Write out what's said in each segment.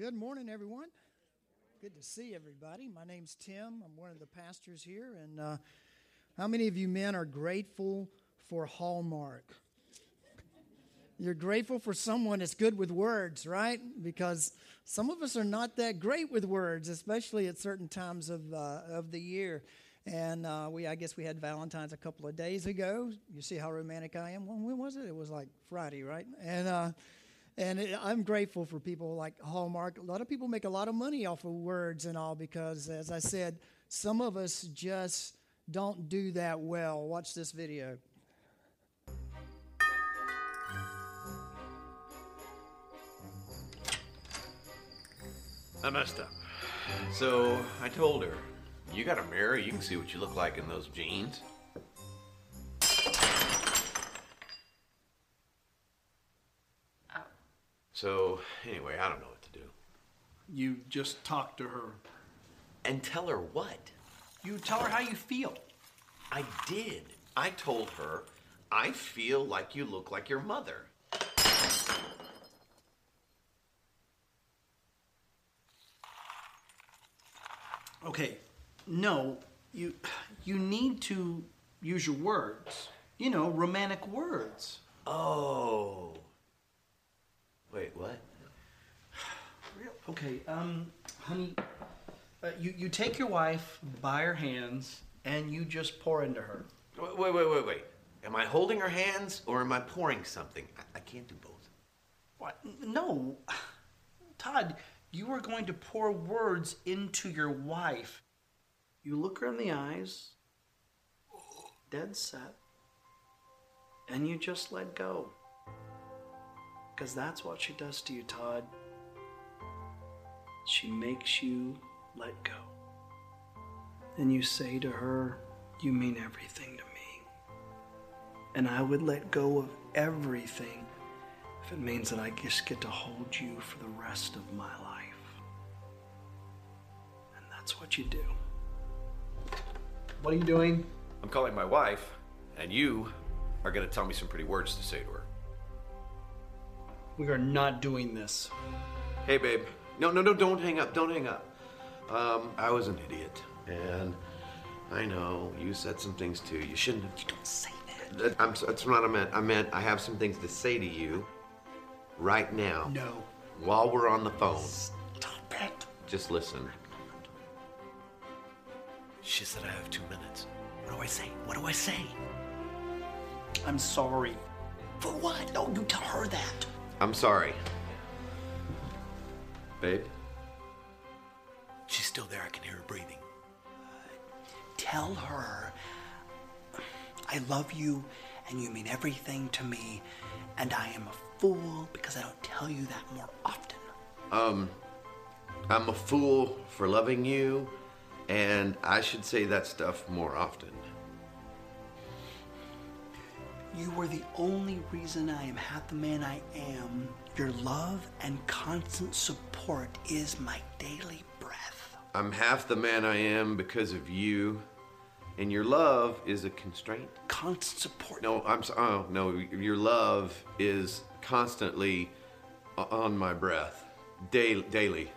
Good morning, everyone. Good to see everybody. My name's Tim. I'm one of the pastors here. And uh, how many of you men are grateful for Hallmark? You're grateful for someone that's good with words, right? Because some of us are not that great with words, especially at certain times of, uh, of the year. And uh, we, I guess we had Valentine's a couple of days ago. You see how romantic I am. When, was it? It was like Friday, right? And uh, and it, I'm grateful for people like Hallmark. A lot of people make a lot of money off of words and all because, as I said, some of us just don't do that well. Watch this video. I messed up. So I told her, You got a mirror, you can see what you look like in those jeans. So, anyway, I don't know what to do. You just talk to her. And tell her what? You tell her how you feel. I did. I told her, I feel like you look like your mother. Okay, no, you you need to use your words. You know, romantic words. Oh. Wait, what? Real- Okay, um, honey, uh, you you take your wife by her hands and you just pour into her. Wait, wait, wait, wait, wait. Am I holding her hands or am I pouring something? I, I can't do both. What? No, Todd, you are going to pour words into your wife. You look her in the eyes, dead set, and you just let go. Because that's what she does to you, Todd. She makes you let go. And you say to her, You mean everything to me. And I would let go of everything if it means that I just get to hold you for the rest of my life. And that's what you do. What are you doing? I'm calling my wife, and you are going to tell me some pretty words to say to her. We are not doing this. Hey, babe. No, no, no, don't hang up. Don't hang up. Um, I was an idiot. And I know you said some things too. You shouldn't have. You don't say that. I'm, that's not what I meant. I meant I have some things to say to you right now. No. While we're on the phone. Stop it. Just listen. She said I have two minutes. What do I say? What do I say? I'm sorry. For what? No, you tell her that. I'm sorry. Babe? She's still there. I can hear her breathing. Tell her I love you and you mean everything to me, and I am a fool because I don't tell you that more often. Um, I'm a fool for loving you, and I should say that stuff more often. You are the only reason I am half the man I am. Your love and constant support is my daily breath. I'm half the man I am because of you, and your love is a constraint. Constant support. No, I'm so, oh no, your love is constantly on my breath, daily. daily.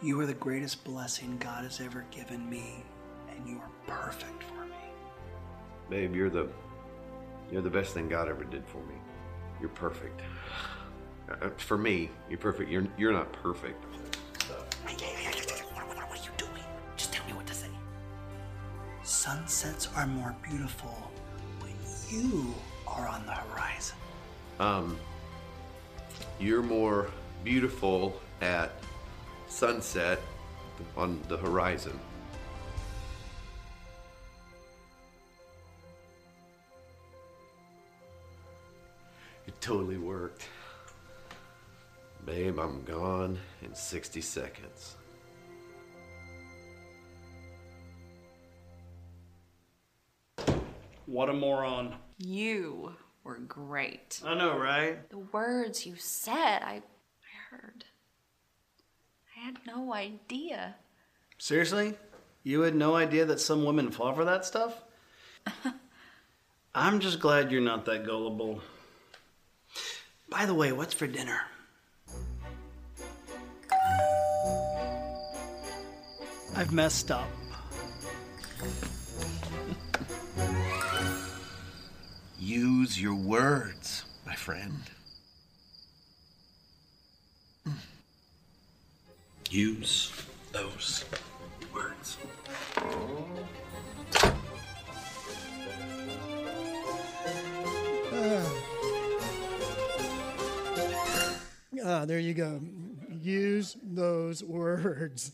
You are the greatest blessing God has ever given me, and you are perfect for me. Babe, you're the you're the best thing God ever did for me. You're perfect. Uh, For me, you're perfect. You're you're not perfect. What are you doing? Just tell me what to say. Sunsets are more beautiful when you are on the horizon. Um, You're more beautiful at sunset on the horizon. Totally worked. Babe, I'm gone in 60 seconds. What a moron. You were great. I know, right? The words you said, I, I heard. I had no idea. Seriously? You had no idea that some women fall for that stuff? I'm just glad you're not that gullible. By the way, what's for dinner? I've messed up. Use your words, my friend. Use those words. Ah, there you go. Use those words.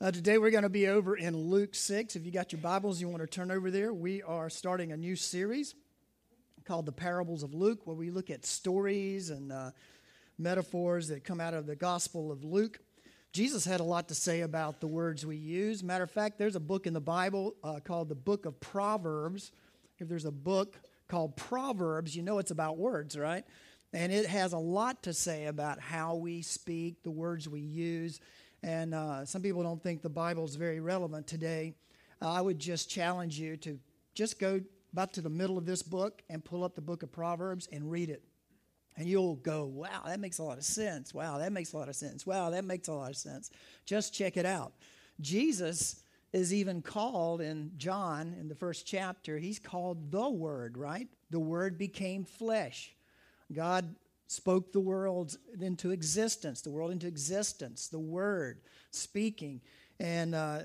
Uh, today we're going to be over in Luke 6. If you got your Bibles, you want to turn over there. We are starting a new series called The Parables of Luke, where we look at stories and uh, metaphors that come out of the Gospel of Luke. Jesus had a lot to say about the words we use. Matter of fact, there's a book in the Bible uh, called the Book of Proverbs. If there's a book called Proverbs, you know it's about words, right? And it has a lot to say about how we speak, the words we use. And uh, some people don't think the Bible is very relevant today. Uh, I would just challenge you to just go about to the middle of this book and pull up the book of Proverbs and read it. And you'll go, wow, that makes a lot of sense. Wow, that makes a lot of sense. Wow, that makes a lot of sense. Just check it out. Jesus is even called in John, in the first chapter, he's called the Word, right? The Word became flesh. God spoke the world into existence, the world into existence, the Word speaking. And uh,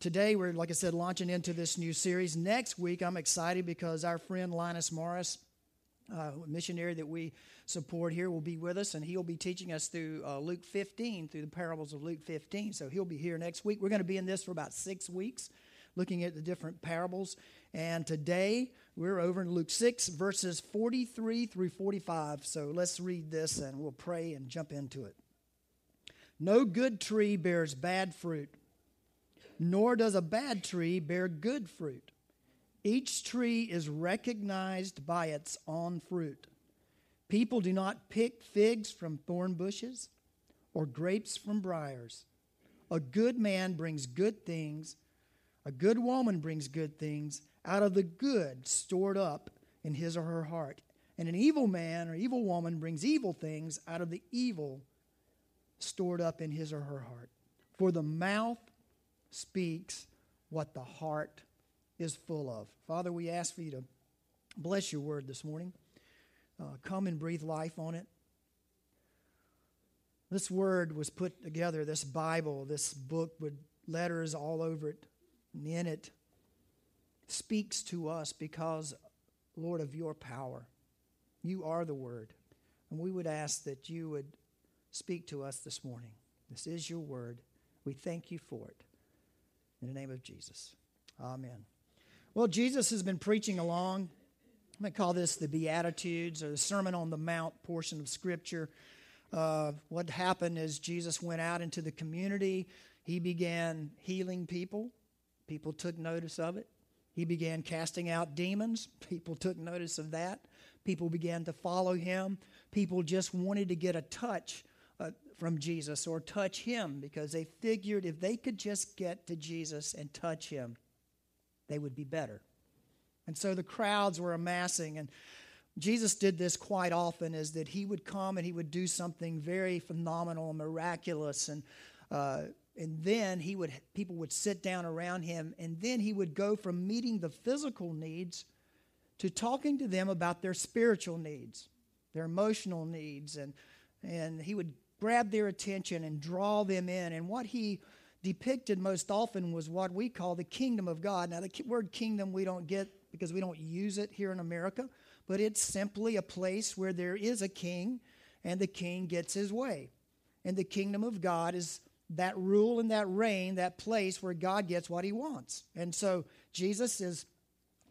today we're, like I said, launching into this new series. Next week, I'm excited because our friend Linus Morris, uh, missionary that we support here, will be with us, and he'll be teaching us through uh, Luke 15, through the parables of Luke 15. So he'll be here next week. We're going to be in this for about six weeks, looking at the different parables. And today we're over in Luke 6, verses 43 through 45. So let's read this and we'll pray and jump into it. No good tree bears bad fruit, nor does a bad tree bear good fruit. Each tree is recognized by its own fruit. People do not pick figs from thorn bushes or grapes from briars. A good man brings good things, a good woman brings good things out of the good stored up in his or her heart. And an evil man or evil woman brings evil things out of the evil stored up in his or her heart. For the mouth speaks what the heart is full of. Father, we ask for you to bless your word this morning. Uh, come and breathe life on it. This word was put together, this Bible, this book with letters all over it, and in it speaks to us because, Lord, of your power. You are the Word. And we would ask that you would speak to us this morning. This is your Word. We thank you for it. In the name of Jesus. Amen. Well, Jesus has been preaching along. I'm going to call this the Beatitudes or the Sermon on the Mount portion of Scripture. Uh, what happened is Jesus went out into the community. He began healing people. People took notice of it. He began casting out demons. People took notice of that. People began to follow him. People just wanted to get a touch uh, from Jesus or touch him because they figured if they could just get to Jesus and touch him, they would be better. And so the crowds were amassing and Jesus did this quite often is that he would come and he would do something very phenomenal and miraculous and uh, and then he would people would sit down around him and then he would go from meeting the physical needs to talking to them about their spiritual needs their emotional needs and and he would grab their attention and draw them in. And what he depicted most often was what we call the kingdom of god. Now the word kingdom we don't get because we don't use it here in america but it's simply a place where there is a king and the king gets his way. And the kingdom of god is that rule and that reign, that place where God gets what he wants. And so Jesus is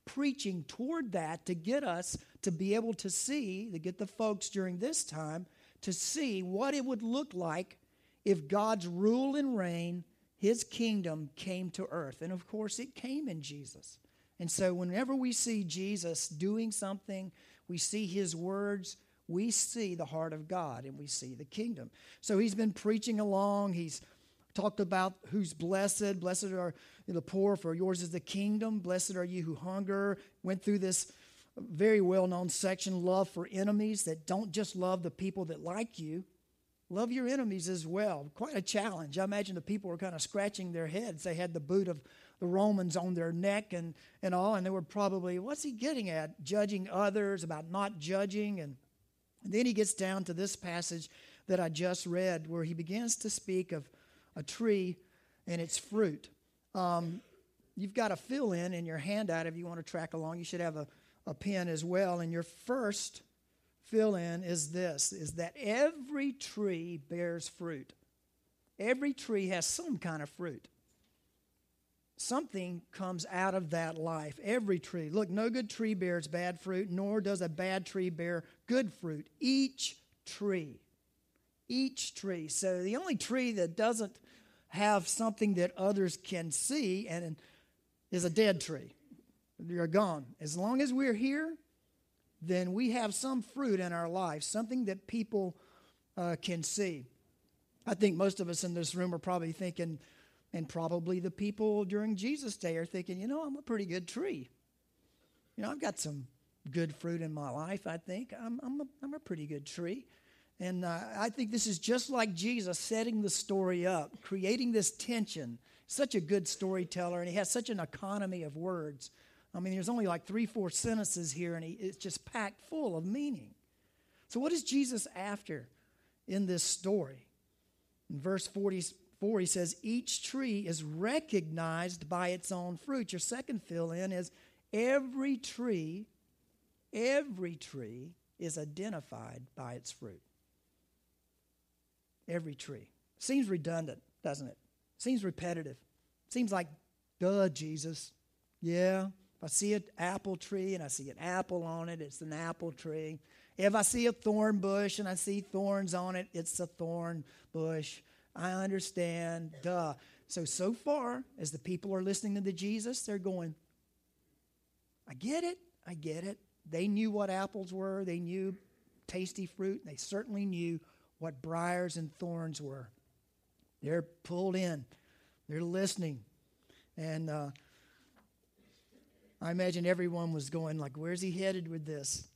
preaching toward that to get us to be able to see, to get the folks during this time to see what it would look like if God's rule and reign, his kingdom came to earth. And of course, it came in Jesus. And so, whenever we see Jesus doing something, we see his words, we see the heart of God and we see the kingdom. So, he's been preaching along. He's talked about who's blessed. Blessed are the poor, for yours is the kingdom. Blessed are you who hunger. Went through this very well known section love for enemies that don't just love the people that like you, love your enemies as well. Quite a challenge. I imagine the people were kind of scratching their heads. They had the boot of the Romans on their neck and, and all, and they were probably, what's he getting at? Judging others, about not judging. And, and then he gets down to this passage that I just read where he begins to speak of a tree and its fruit. Um, you've got to fill in in your handout if you want to track along. You should have a, a pen as well. And your first fill in is this is that every tree bears fruit. Every tree has some kind of fruit. Something comes out of that life. Every tree. Look, no good tree bears bad fruit, nor does a bad tree bear good fruit. Each tree. Each tree. So the only tree that doesn't have something that others can see and is a dead tree. You're gone. As long as we're here, then we have some fruit in our life, something that people uh, can see. I think most of us in this room are probably thinking, and probably the people during Jesus' day are thinking, you know, I'm a pretty good tree. You know, I've got some good fruit in my life, I think. I'm, I'm, a, I'm a pretty good tree. And uh, I think this is just like Jesus setting the story up, creating this tension. Such a good storyteller, and he has such an economy of words. I mean, there's only like three, four sentences here, and he, it's just packed full of meaning. So, what is Jesus after in this story? In verse 44, he says, Each tree is recognized by its own fruit. Your second fill in is every tree, every tree is identified by its fruit. Every tree. Seems redundant, doesn't it? Seems repetitive. Seems like, duh, Jesus. Yeah, if I see an apple tree and I see an apple on it, it's an apple tree. If I see a thorn bush and I see thorns on it, it's a thorn bush. I understand. Duh. So, so far, as the people are listening to the Jesus, they're going, I get it. I get it. They knew what apples were, they knew tasty fruit, they certainly knew what briars and thorns were. They're pulled in, they're listening. And uh, I imagine everyone was going like, where's he headed with this?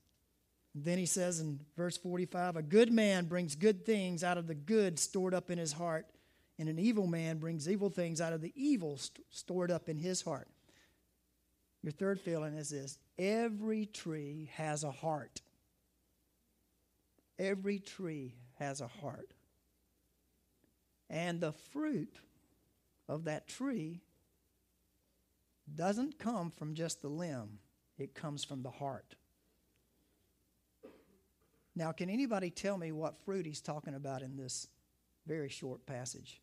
And then he says in verse 45, a good man brings good things out of the good stored up in his heart, and an evil man brings evil things out of the evil st- stored up in his heart. Your third feeling is this every tree has a heart. Every tree has a heart. And the fruit of that tree doesn't come from just the limb, it comes from the heart. Now, can anybody tell me what fruit he's talking about in this very short passage?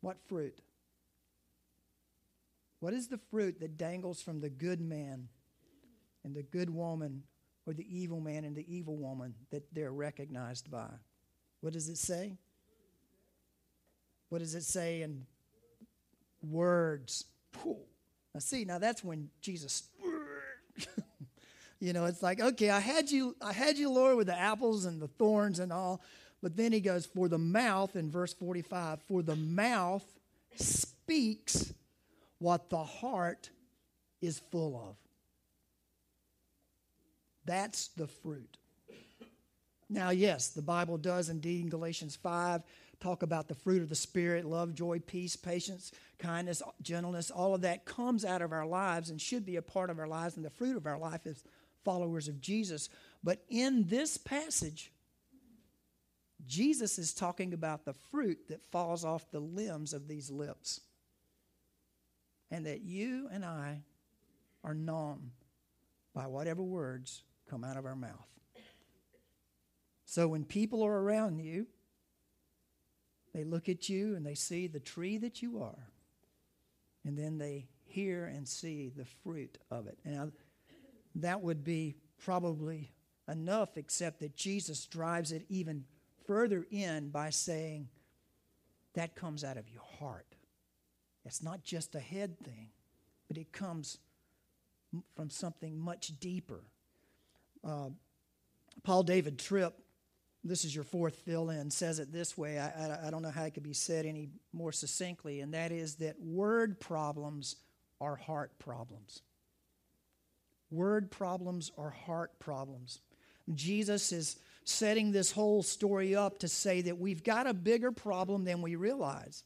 What fruit? What is the fruit that dangles from the good man and the good woman, or the evil man and the evil woman that they're recognized by? What does it say? What does it say in words? Now, see, now that's when Jesus, you know, it's like, okay, I had you, I had you, Lord, with the apples and the thorns and all. But then he goes, for the mouth, in verse 45, for the mouth speaks what the heart is full of. That's the fruit. Now, yes, the Bible does indeed in Galatians 5 talk about the fruit of the Spirit love, joy, peace, patience, kindness, gentleness. All of that comes out of our lives and should be a part of our lives and the fruit of our life as followers of Jesus. But in this passage, Jesus is talking about the fruit that falls off the limbs of these lips. And that you and I are known by whatever words come out of our mouth. So when people are around you, they look at you and they see the tree that you are. And then they hear and see the fruit of it. And that would be probably enough, except that Jesus drives it even further in by saying, that comes out of your heart. It's not just a head thing, but it comes from something much deeper. Uh, Paul David Tripp, this is your fourth fill in, says it this way. I, I, I don't know how it could be said any more succinctly, and that is that word problems are heart problems. Word problems are heart problems. Jesus is setting this whole story up to say that we've got a bigger problem than we realize.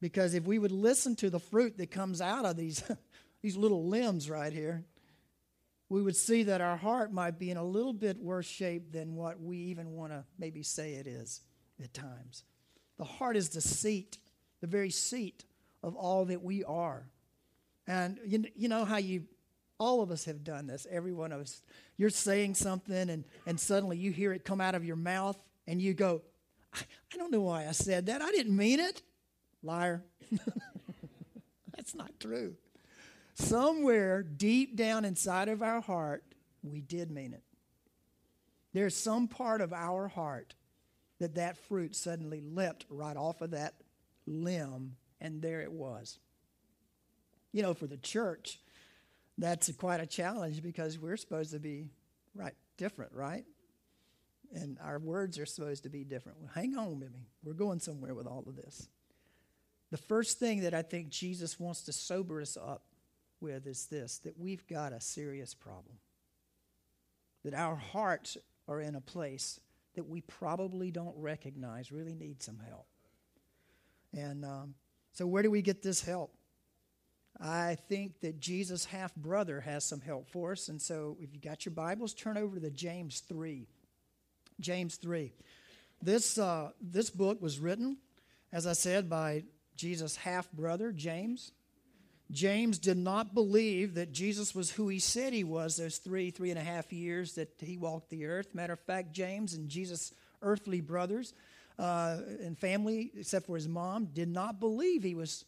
Because if we would listen to the fruit that comes out of these, these little limbs right here, we would see that our heart might be in a little bit worse shape than what we even want to maybe say it is at times. The heart is the seat, the very seat of all that we are. And you, you know how you, all of us have done this, every one of us. You're saying something and, and suddenly you hear it come out of your mouth and you go, I, I don't know why I said that. I didn't mean it. Liar. That's not true somewhere deep down inside of our heart, we did mean it. There's some part of our heart that that fruit suddenly leapt right off of that limb, and there it was. You know, for the church, that's a, quite a challenge because we're supposed to be right different, right? And our words are supposed to be different. Well, hang on with me. We're going somewhere with all of this. The first thing that I think Jesus wants to sober us up with is this that we've got a serious problem. That our hearts are in a place that we probably don't recognize really need some help. And um, so, where do we get this help? I think that Jesus' half brother has some help for us. And so, if you got your Bibles, turn over to James 3. James 3. This, uh, this book was written, as I said, by Jesus' half brother, James. James did not believe that Jesus was who he said he was those three, three and a half years that he walked the earth. Matter of fact, James and Jesus' earthly brothers uh, and family, except for his mom, did not believe he was,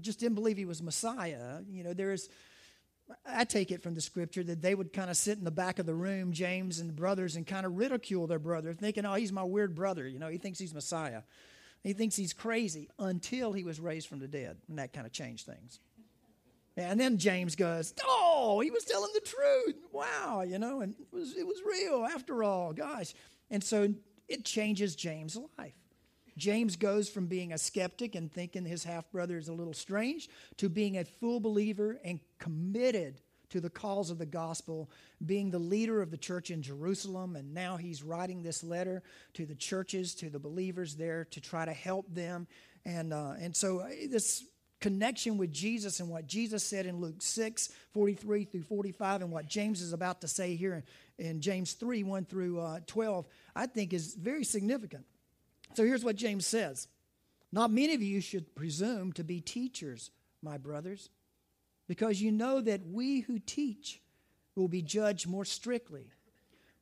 just didn't believe he was Messiah. You know, there's, I take it from the scripture that they would kind of sit in the back of the room, James and the brothers, and kind of ridicule their brother, thinking, oh, he's my weird brother. You know, he thinks he's Messiah. He thinks he's crazy until he was raised from the dead, and that kind of changed things. And then James goes, Oh, he was telling the truth. Wow, you know, and it was, it was real after all, gosh. And so it changes James' life. James goes from being a skeptic and thinking his half brother is a little strange to being a full believer and committed to the cause of the gospel, being the leader of the church in Jerusalem. And now he's writing this letter to the churches, to the believers there to try to help them. And, uh, and so uh, this connection with Jesus and what Jesus said in Luke 6, 43 through 45, and what James is about to say here in, in James 3, 1 through uh, 12, I think is very significant. So here's what James says Not many of you should presume to be teachers, my brothers, because you know that we who teach will be judged more strictly.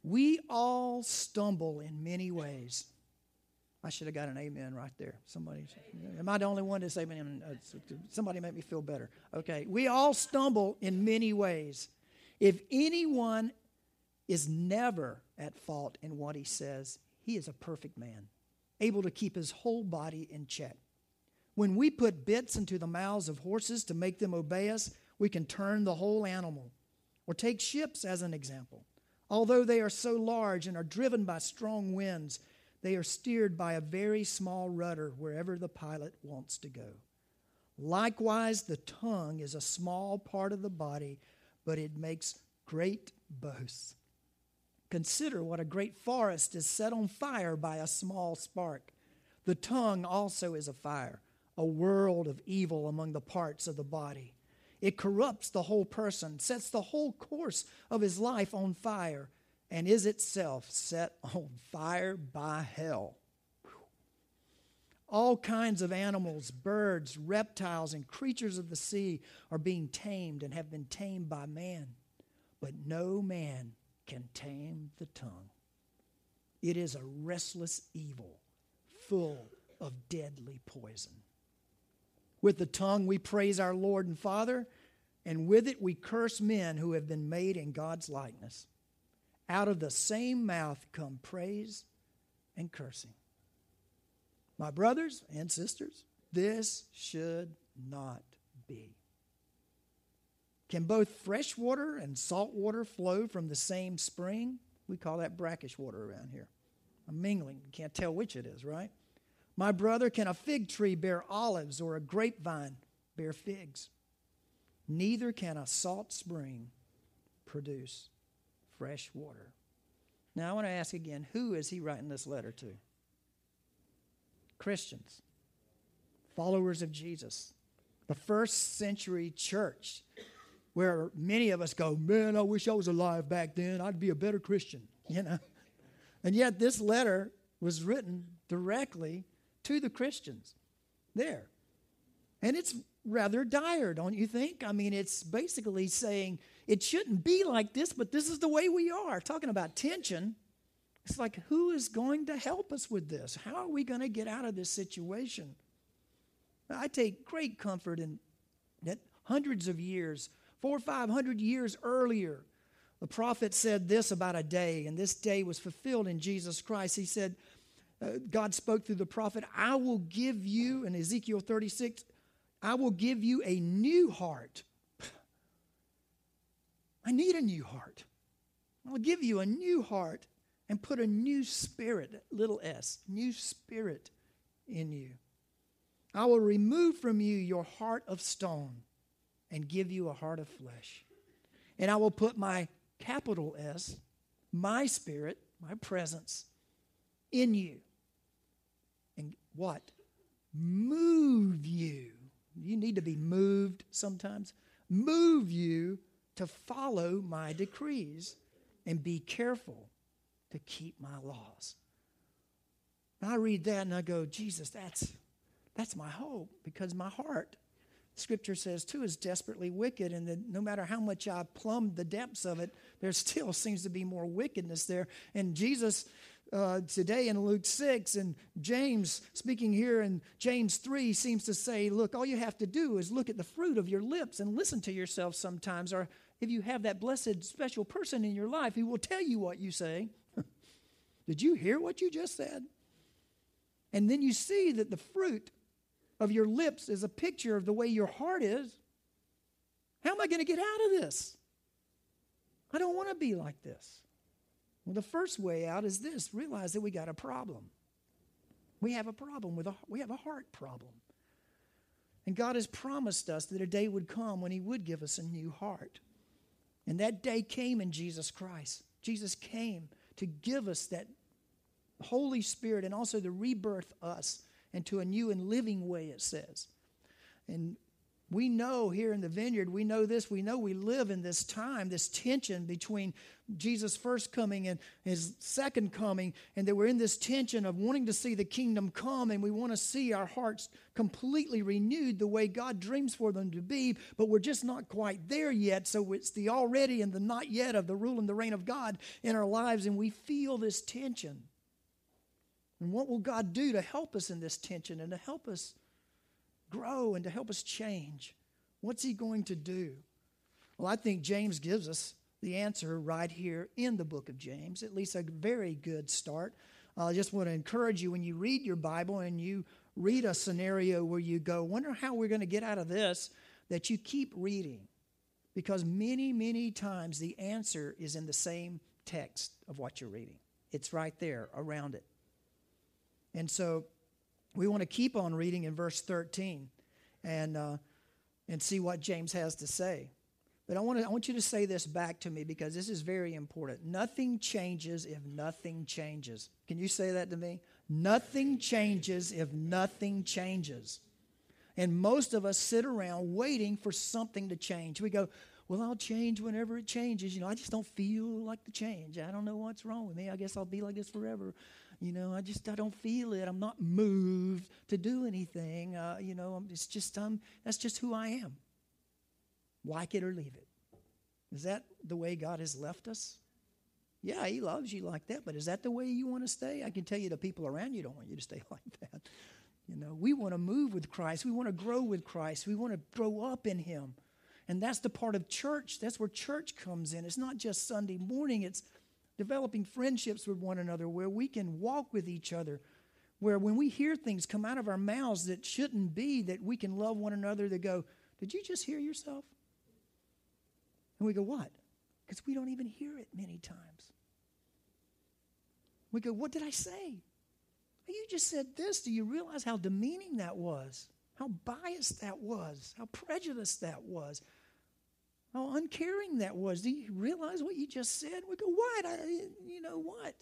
We all stumble in many ways. I should have got an amen right there. Somebody, am I the only one to say amen? Uh, somebody make me feel better. Okay, we all stumble in many ways. If anyone is never at fault in what he says, he is a perfect man, able to keep his whole body in check. When we put bits into the mouths of horses to make them obey us, we can turn the whole animal. Or take ships as an example. Although they are so large and are driven by strong winds, they are steered by a very small rudder wherever the pilot wants to go. Likewise, the tongue is a small part of the body, but it makes great boasts. Consider what a great forest is set on fire by a small spark. The tongue also is a fire, a world of evil among the parts of the body. It corrupts the whole person, sets the whole course of his life on fire and is itself set on fire by hell. All kinds of animals, birds, reptiles, and creatures of the sea are being tamed and have been tamed by man. But no man can tame the tongue. It is a restless evil, full of deadly poison. With the tongue we praise our Lord and Father, and with it we curse men who have been made in God's likeness. Out of the same mouth come praise and cursing. My brothers and sisters, this should not be. Can both fresh water and salt water flow from the same spring? We call that brackish water around here. A mingling. You can't tell which it is, right? My brother, can a fig tree bear olives or a grapevine bear figs? Neither can a salt spring produce fresh water. Now, I want to ask again who is he writing this letter to? Christians, followers of Jesus, the first century church, where many of us go, Man, I wish I was alive back then. I'd be a better Christian, you know? And yet, this letter was written directly to the Christians there. And it's rather dire, don't you think? I mean, it's basically saying it shouldn't be like this, but this is the way we are. Talking about tension, it's like, who is going to help us with this? How are we going to get out of this situation? I take great comfort in that hundreds of years, four or five hundred years earlier, the prophet said this about a day, and this day was fulfilled in Jesus Christ. He said, uh, God spoke through the prophet, I will give you, in Ezekiel 36, I will give you a new heart. I need a new heart. I'll give you a new heart and put a new spirit, little s, new spirit in you. I will remove from you your heart of stone and give you a heart of flesh. And I will put my capital S, my spirit, my presence in you. And what? Move you. You need to be moved sometimes. Move you to follow my decrees and be careful to keep my laws. And I read that and I go, Jesus, that's, that's my hope because my heart, Scripture says too, is desperately wicked. And that no matter how much I plumbed the depths of it, there still seems to be more wickedness there. And Jesus uh, today in Luke 6, and James, speaking here in James 3, seems to say, Look, all you have to do is look at the fruit of your lips and listen to yourself sometimes. Or if you have that blessed special person in your life, he will tell you what you say. Did you hear what you just said? And then you see that the fruit of your lips is a picture of the way your heart is. How am I going to get out of this? I don't want to be like this. Well, the first way out is this realize that we got a problem. We have a problem with a, we have a heart problem. And God has promised us that a day would come when He would give us a new heart. And that day came in Jesus Christ. Jesus came to give us that Holy Spirit and also to rebirth us into a new and living way, it says. And we know here in the vineyard, we know this, we know we live in this time, this tension between Jesus' first coming and his second coming, and that we're in this tension of wanting to see the kingdom come, and we want to see our hearts completely renewed the way God dreams for them to be, but we're just not quite there yet. So it's the already and the not yet of the rule and the reign of God in our lives, and we feel this tension. And what will God do to help us in this tension and to help us grow and to help us change. What's he going to do? Well, I think James gives us the answer right here in the book of James, at least a very good start. Uh, I just want to encourage you when you read your Bible and you read a scenario where you go, wonder how we're going to get out of this, that you keep reading. Because many, many times the answer is in the same text of what you're reading. It's right there around it. And so we want to keep on reading in verse 13 and, uh, and see what James has to say. But I want, to, I want you to say this back to me because this is very important. Nothing changes if nothing changes. Can you say that to me? Nothing changes if nothing changes. And most of us sit around waiting for something to change. We go, well, I'll change whenever it changes. You know, I just don't feel like the change. I don't know what's wrong with me. I guess I'll be like this forever. You know, I just I don't feel it. I'm not moved to do anything. Uh, you know, it's just um that's just who I am. Like it or leave it. Is that the way God has left us? Yeah, He loves you like that, but is that the way you want to stay? I can tell you the people around you don't want you to stay like that. You know, we want to move with Christ. We want to grow with Christ. We want to grow up in Him. And that's the part of church. That's where church comes in. It's not just Sunday morning, it's developing friendships with one another where we can walk with each other. Where when we hear things come out of our mouths that shouldn't be, that we can love one another to go, Did you just hear yourself? And we go, What? Because we don't even hear it many times. We go, What did I say? You just said this. Do you realize how demeaning that was? How biased that was? How prejudiced that was? How uncaring that was? Do you realize what you just said? We go, What? I, you know what?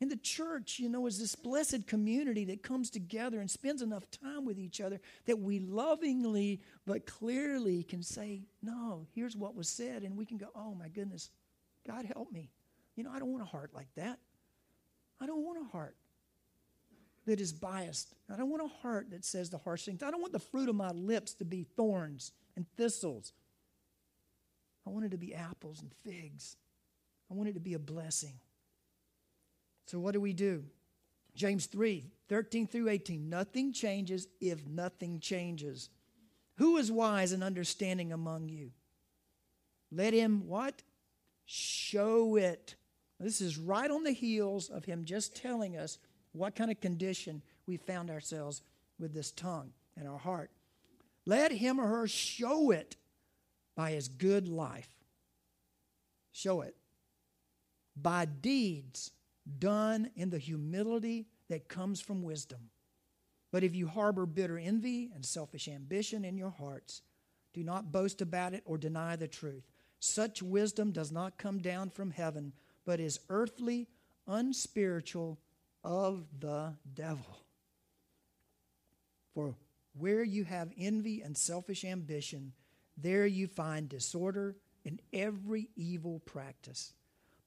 In the church, you know, is this blessed community that comes together and spends enough time with each other that we lovingly but clearly can say, No, here's what was said. And we can go, Oh my goodness, God help me. You know, I don't want a heart like that. I don't want a heart that is biased. I don't want a heart that says the harsh things. I don't want the fruit of my lips to be thorns and thistles. I want it to be apples and figs. I want it to be a blessing. So, what do we do? James 3 13 through 18. Nothing changes if nothing changes. Who is wise and understanding among you? Let him what? Show it. This is right on the heels of him just telling us what kind of condition we found ourselves with this tongue and our heart. Let him or her show it by his good life. Show it by deeds done in the humility that comes from wisdom. But if you harbor bitter envy and selfish ambition in your hearts, do not boast about it or deny the truth. Such wisdom does not come down from heaven but is earthly, unspiritual, of the devil. For where you have envy and selfish ambition, there you find disorder in every evil practice.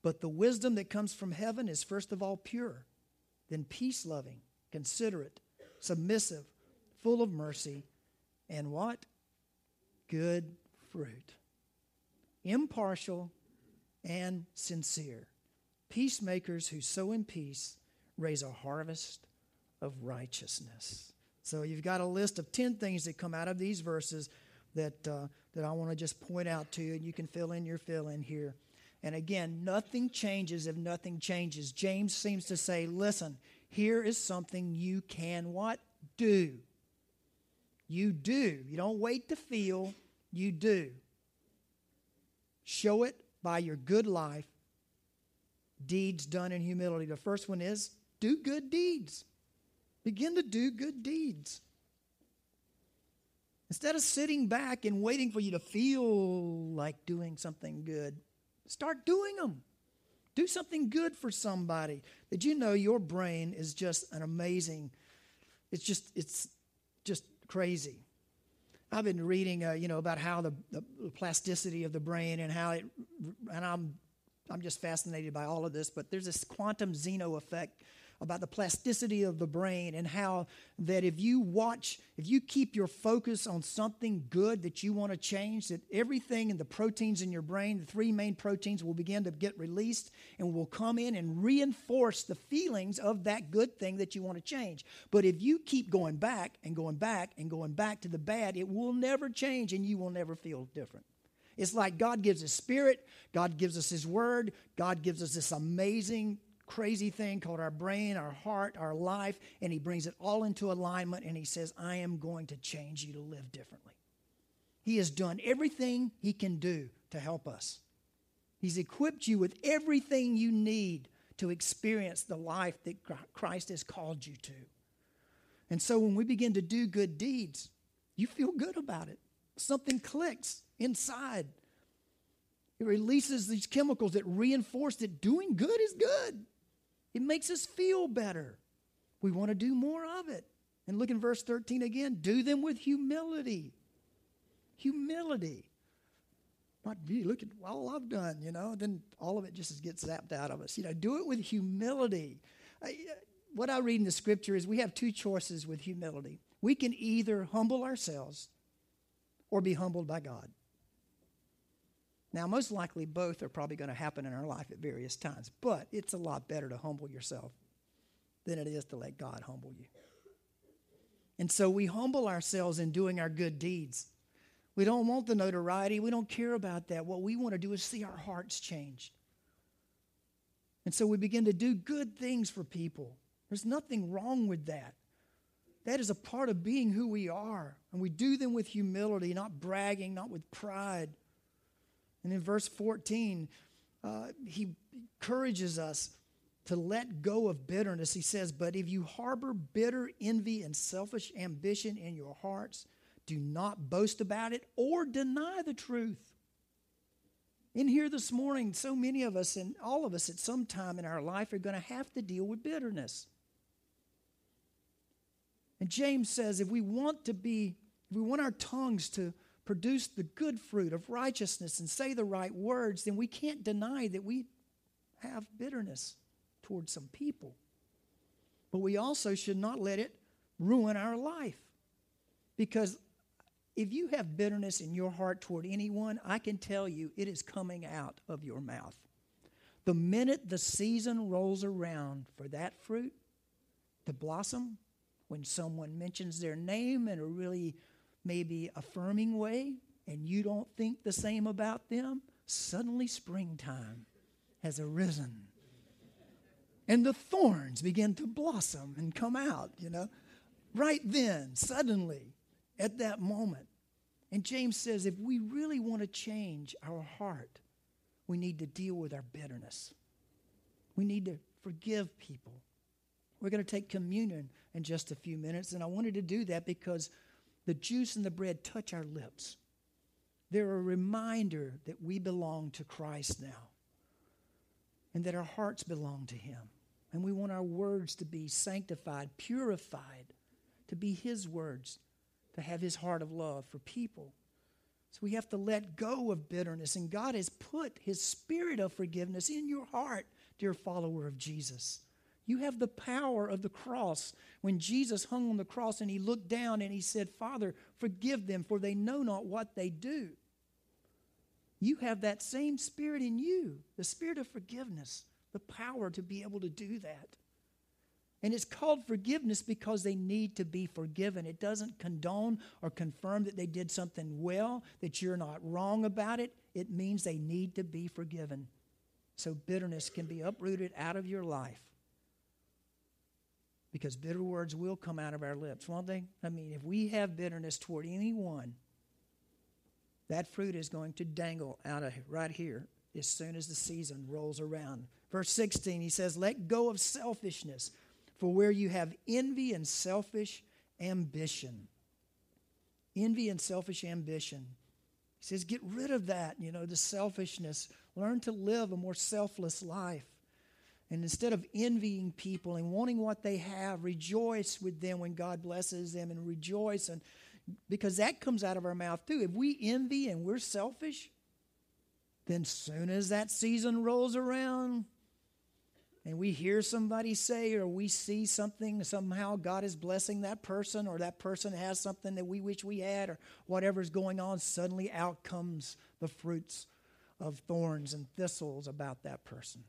But the wisdom that comes from heaven is first of all pure, then peace loving, considerate, submissive, full of mercy, and what? Good fruit. Impartial and sincere. Peacemakers who sow in peace raise a harvest of righteousness. So you've got a list of 10 things that come out of these verses that, uh, that I want to just point out to you, and you can fill in your fill in here. And again, nothing changes if nothing changes. James seems to say, listen, here is something you can what? Do. You do. You don't wait to feel, you do. Show it by your good life deeds done in humility. The first one is do good deeds. Begin to do good deeds. Instead of sitting back and waiting for you to feel like doing something good, start doing them. Do something good for somebody. Did you know your brain is just an amazing, it's just, it's just crazy. I've been reading, uh, you know, about how the, the plasticity of the brain and how it, and I'm I'm just fascinated by all of this, but there's this quantum Zeno effect about the plasticity of the brain and how that if you watch, if you keep your focus on something good that you want to change, that everything in the proteins in your brain, the three main proteins, will begin to get released and will come in and reinforce the feelings of that good thing that you want to change. But if you keep going back and going back and going back to the bad, it will never change and you will never feel different. It's like God gives His Spirit, God gives us His Word, God gives us this amazing, crazy thing called our brain, our heart, our life, and He brings it all into alignment and He says, I am going to change you to live differently. He has done everything He can do to help us. He's equipped you with everything you need to experience the life that Christ has called you to. And so when we begin to do good deeds, you feel good about it. Something clicks inside. It releases these chemicals that reinforce that doing good is good. It makes us feel better. We want to do more of it. And look in verse 13 again do them with humility. Humility. Not, gee, look at all I've done, you know, then all of it just gets zapped out of us. You know, do it with humility. I, uh, what I read in the scripture is we have two choices with humility. We can either humble ourselves or be humbled by God. Now, most likely both are probably going to happen in our life at various times, but it's a lot better to humble yourself than it is to let God humble you. And so we humble ourselves in doing our good deeds. We don't want the notoriety. We don't care about that. What we want to do is see our hearts changed. And so we begin to do good things for people. There's nothing wrong with that. That is a part of being who we are. And we do them with humility, not bragging, not with pride. And in verse 14, uh, he encourages us to let go of bitterness. He says, But if you harbor bitter envy and selfish ambition in your hearts, do not boast about it or deny the truth. In here this morning, so many of us and all of us at some time in our life are going to have to deal with bitterness. And James says if we want to be, if we want our tongues to produce the good fruit of righteousness and say the right words, then we can't deny that we have bitterness towards some people. But we also should not let it ruin our life. Because if you have bitterness in your heart toward anyone, I can tell you it is coming out of your mouth. The minute the season rolls around for that fruit to blossom, when someone mentions their name in a really maybe affirming way, and you don't think the same about them, suddenly springtime has arisen. And the thorns begin to blossom and come out, you know. Right then, suddenly, at that moment. And James says if we really want to change our heart, we need to deal with our bitterness. We need to forgive people. We're going to take communion in just a few minutes, and I wanted to do that because the juice and the bread touch our lips. They're a reminder that we belong to Christ now and that our hearts belong to Him. And we want our words to be sanctified, purified, to be His words to have his heart of love for people. So we have to let go of bitterness, and God has put his spirit of forgiveness in your heart, dear follower of Jesus. You have the power of the cross. When Jesus hung on the cross and he looked down and he said, Father, forgive them, for they know not what they do. You have that same spirit in you, the spirit of forgiveness, the power to be able to do that. And it's called forgiveness because they need to be forgiven. It doesn't condone or confirm that they did something well, that you're not wrong about it. It means they need to be forgiven. So bitterness can be uprooted out of your life. Because bitter words will come out of our lips, won't they? I mean, if we have bitterness toward anyone, that fruit is going to dangle out of right here as soon as the season rolls around. Verse 16, he says, Let go of selfishness for where you have envy and selfish ambition. Envy and selfish ambition. He says, get rid of that, you know, the selfishness. Learn to live a more selfless life. And instead of envying people and wanting what they have, rejoice with them when God blesses them and rejoice. And because that comes out of our mouth too. If we envy and we're selfish, then soon as that season rolls around, and we hear somebody say or we see something, somehow God is blessing that person or that person has something that we wish we had or whatever's going on, suddenly out comes the fruits of thorns and thistles about that person.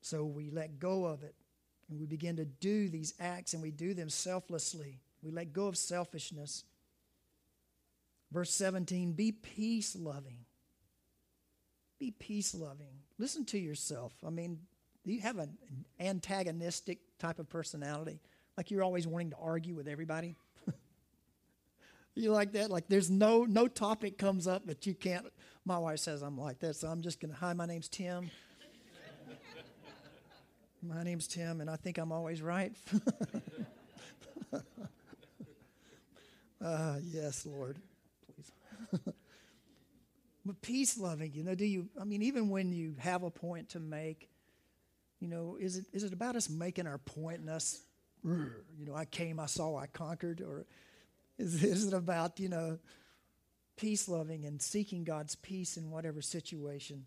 So we let go of it and we begin to do these acts and we do them selflessly. We let go of selfishness. Verse 17 be peace loving. Be peace loving. Listen to yourself. I mean, do you have an antagonistic type of personality? Like you're always wanting to argue with everybody? you like that? Like there's no no topic comes up that you can't. My wife says I'm like that, so I'm just gonna. Hi, my name's Tim. My name's Tim, and I think I'm always right. uh, yes, Lord, please. but peace loving, you know, do you? I mean, even when you have a point to make you know, is it, is it about us making our point and us, you know, I came, I saw, I conquered? Or is, is it about, you know, peace loving and seeking God's peace in whatever situation?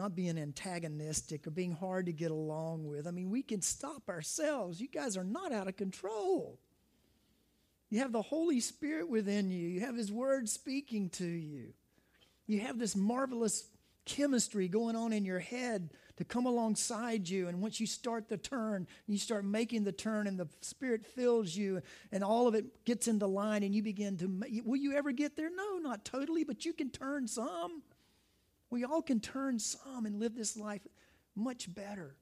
Not being antagonistic or being hard to get along with. I mean, we can stop ourselves. You guys are not out of control. You have the Holy Spirit within you, you have His Word speaking to you. You have this marvelous chemistry going on in your head to come alongside you. And once you start the turn, you start making the turn, and the Spirit fills you, and all of it gets into line, and you begin to. Will you ever get there? No, not totally, but you can turn some. We all can turn some and live this life much better.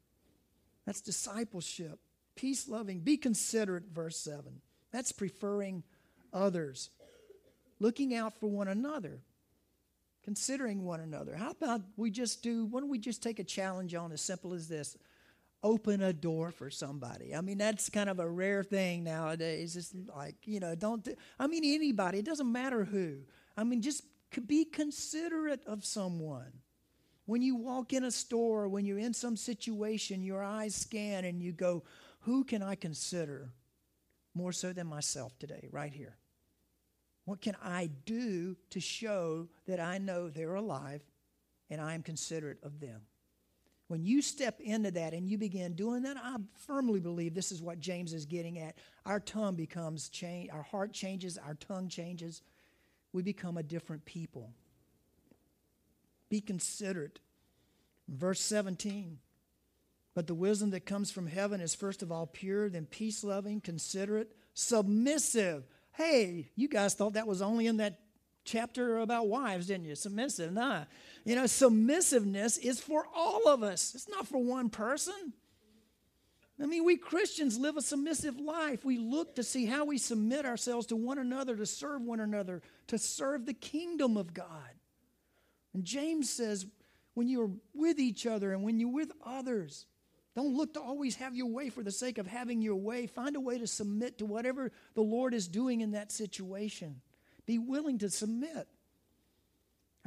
That's discipleship. Peace loving. Be considerate, verse 7. That's preferring others, looking out for one another considering one another. How about we just do, why don't we just take a challenge on as simple as this? Open a door for somebody. I mean, that's kind of a rare thing nowadays. It's like, you know, don't, do, I mean, anybody, it doesn't matter who. I mean, just be considerate of someone. When you walk in a store, when you're in some situation, your eyes scan and you go, who can I consider more so than myself today, right here? What can I do to show that I know they're alive and I am considerate of them? When you step into that and you begin doing that, I firmly believe this is what James is getting at. Our tongue becomes change, our heart changes, our tongue changes. We become a different people. Be considerate. Verse 17. But the wisdom that comes from heaven is first of all pure, then peace loving, considerate, submissive Hey, you guys thought that was only in that chapter about wives, didn't you? Submissive. Nah. You know, submissiveness is for all of us, it's not for one person. I mean, we Christians live a submissive life. We look to see how we submit ourselves to one another, to serve one another, to serve the kingdom of God. And James says, when you're with each other and when you're with others, don't look to always have your way for the sake of having your way. Find a way to submit to whatever the Lord is doing in that situation. Be willing to submit.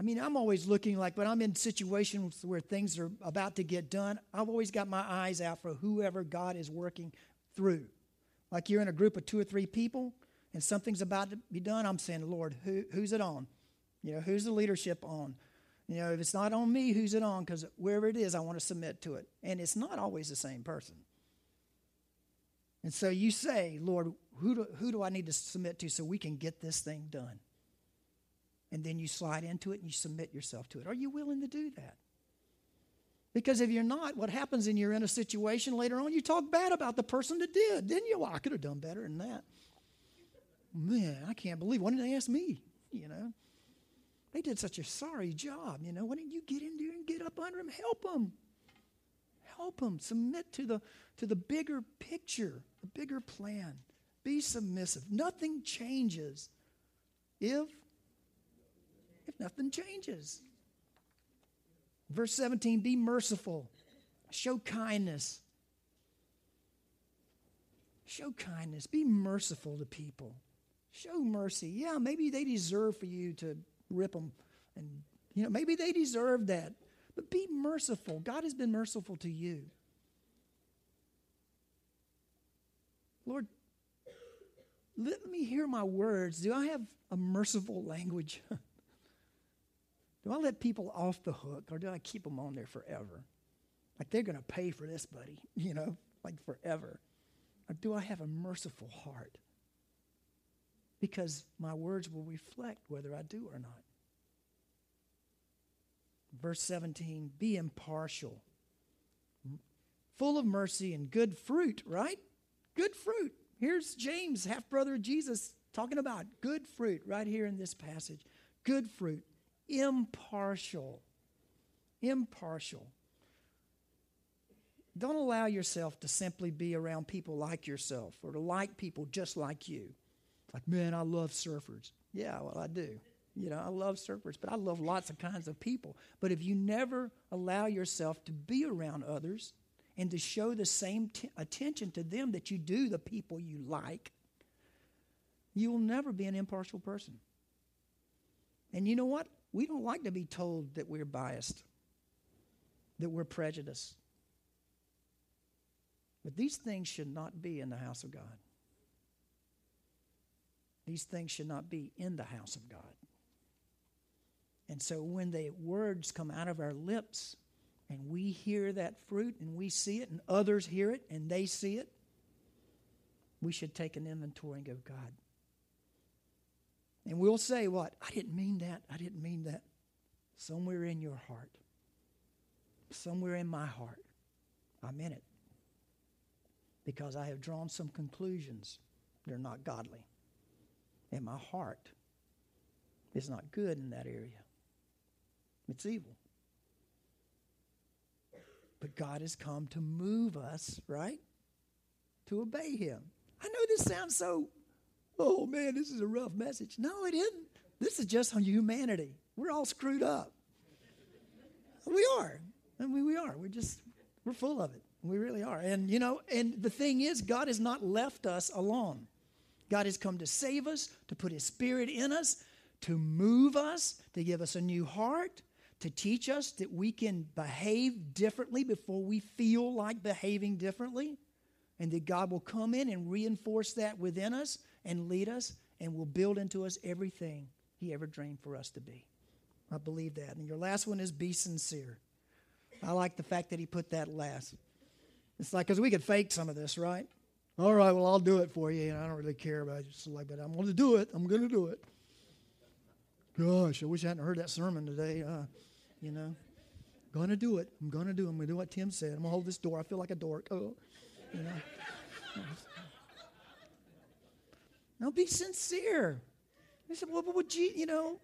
I mean, I'm always looking like when I'm in situations where things are about to get done, I've always got my eyes out for whoever God is working through. Like you're in a group of two or three people and something's about to be done, I'm saying, Lord, who, who's it on? You know, who's the leadership on? You know, if it's not on me, who's it on? Because wherever it is, I want to submit to it. And it's not always the same person. And so you say, Lord, who do, who do I need to submit to so we can get this thing done? And then you slide into it and you submit yourself to it. Are you willing to do that? Because if you're not, what happens and you're in a situation later on, you talk bad about the person that did. Then you, well, I could have done better than that. Man, I can't believe. Why didn't they ask me? You know? They did such a sorry job. You know, why didn't you get in there and get up under them? Help them. Help them. Submit to the, to the bigger picture, the bigger plan. Be submissive. Nothing changes if, if nothing changes. Verse 17 be merciful, show kindness. Show kindness. Be merciful to people. Show mercy. Yeah, maybe they deserve for you to rip them. And, you know, maybe they deserve that. But be merciful. God has been merciful to you. Lord, let me hear my words. Do I have a merciful language? do I let people off the hook or do I keep them on there forever? Like they're going to pay for this, buddy, you know, like forever. Or do I have a merciful heart? because my words will reflect whether I do or not. Verse 17 be impartial, full of mercy and good fruit, right? Good fruit. Here's James, half brother of Jesus, talking about good fruit right here in this passage. Good fruit, impartial. Impartial. Don't allow yourself to simply be around people like yourself or to like people just like you. Like, man, I love surfers. Yeah, well, I do. You know, I love surfers, but I love lots of kinds of people. But if you never allow yourself to be around others and to show the same t- attention to them that you do the people you like, you will never be an impartial person. And you know what? We don't like to be told that we're biased, that we're prejudiced. But these things should not be in the house of God. These things should not be in the house of God. And so when the words come out of our lips and we hear that fruit and we see it and others hear it and they see it, we should take an inventory and go, God. And we'll say, What? I didn't mean that. I didn't mean that. somewhere in your heart, somewhere in my heart, I'm in it. Because I have drawn some conclusions. They're not godly. And my heart is not good in that area, it's evil. But God has come to move us, right? To obey Him. I know this sounds so, oh man, this is a rough message. No, it isn't. This is just on humanity. We're all screwed up. We are. I mean, we are. We're just, we're full of it. We really are. And, you know, and the thing is, God has not left us alone. God has come to save us, to put His Spirit in us, to move us, to give us a new heart, to teach us that we can behave differently before we feel like behaving differently, and that God will come in and reinforce that within us and lead us and will build into us everything He ever dreamed for us to be. I believe that. And your last one is be sincere. I like the fact that He put that last. It's like, because we could fake some of this, right? All right, well, I'll do it for you. And I don't really care about it. Like, but I'm going to do it. I'm going to do it. Gosh, I wish I hadn't heard that sermon today. Uh, you know, going to do it. I'm going to do it. I'm going to do what Tim said. I'm going to hold this door. I feel like a dork. Oh, you know. now be sincere. He said, well, but would you, you know,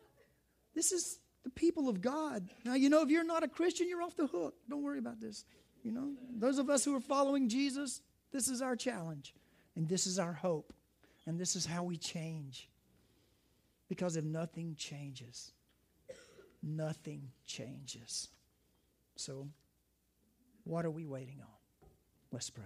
this is the people of God. Now, you know, if you're not a Christian, you're off the hook. Don't worry about this. You know, those of us who are following Jesus, this is our challenge, and this is our hope, and this is how we change. Because if nothing changes, nothing changes. So, what are we waiting on? Let's pray.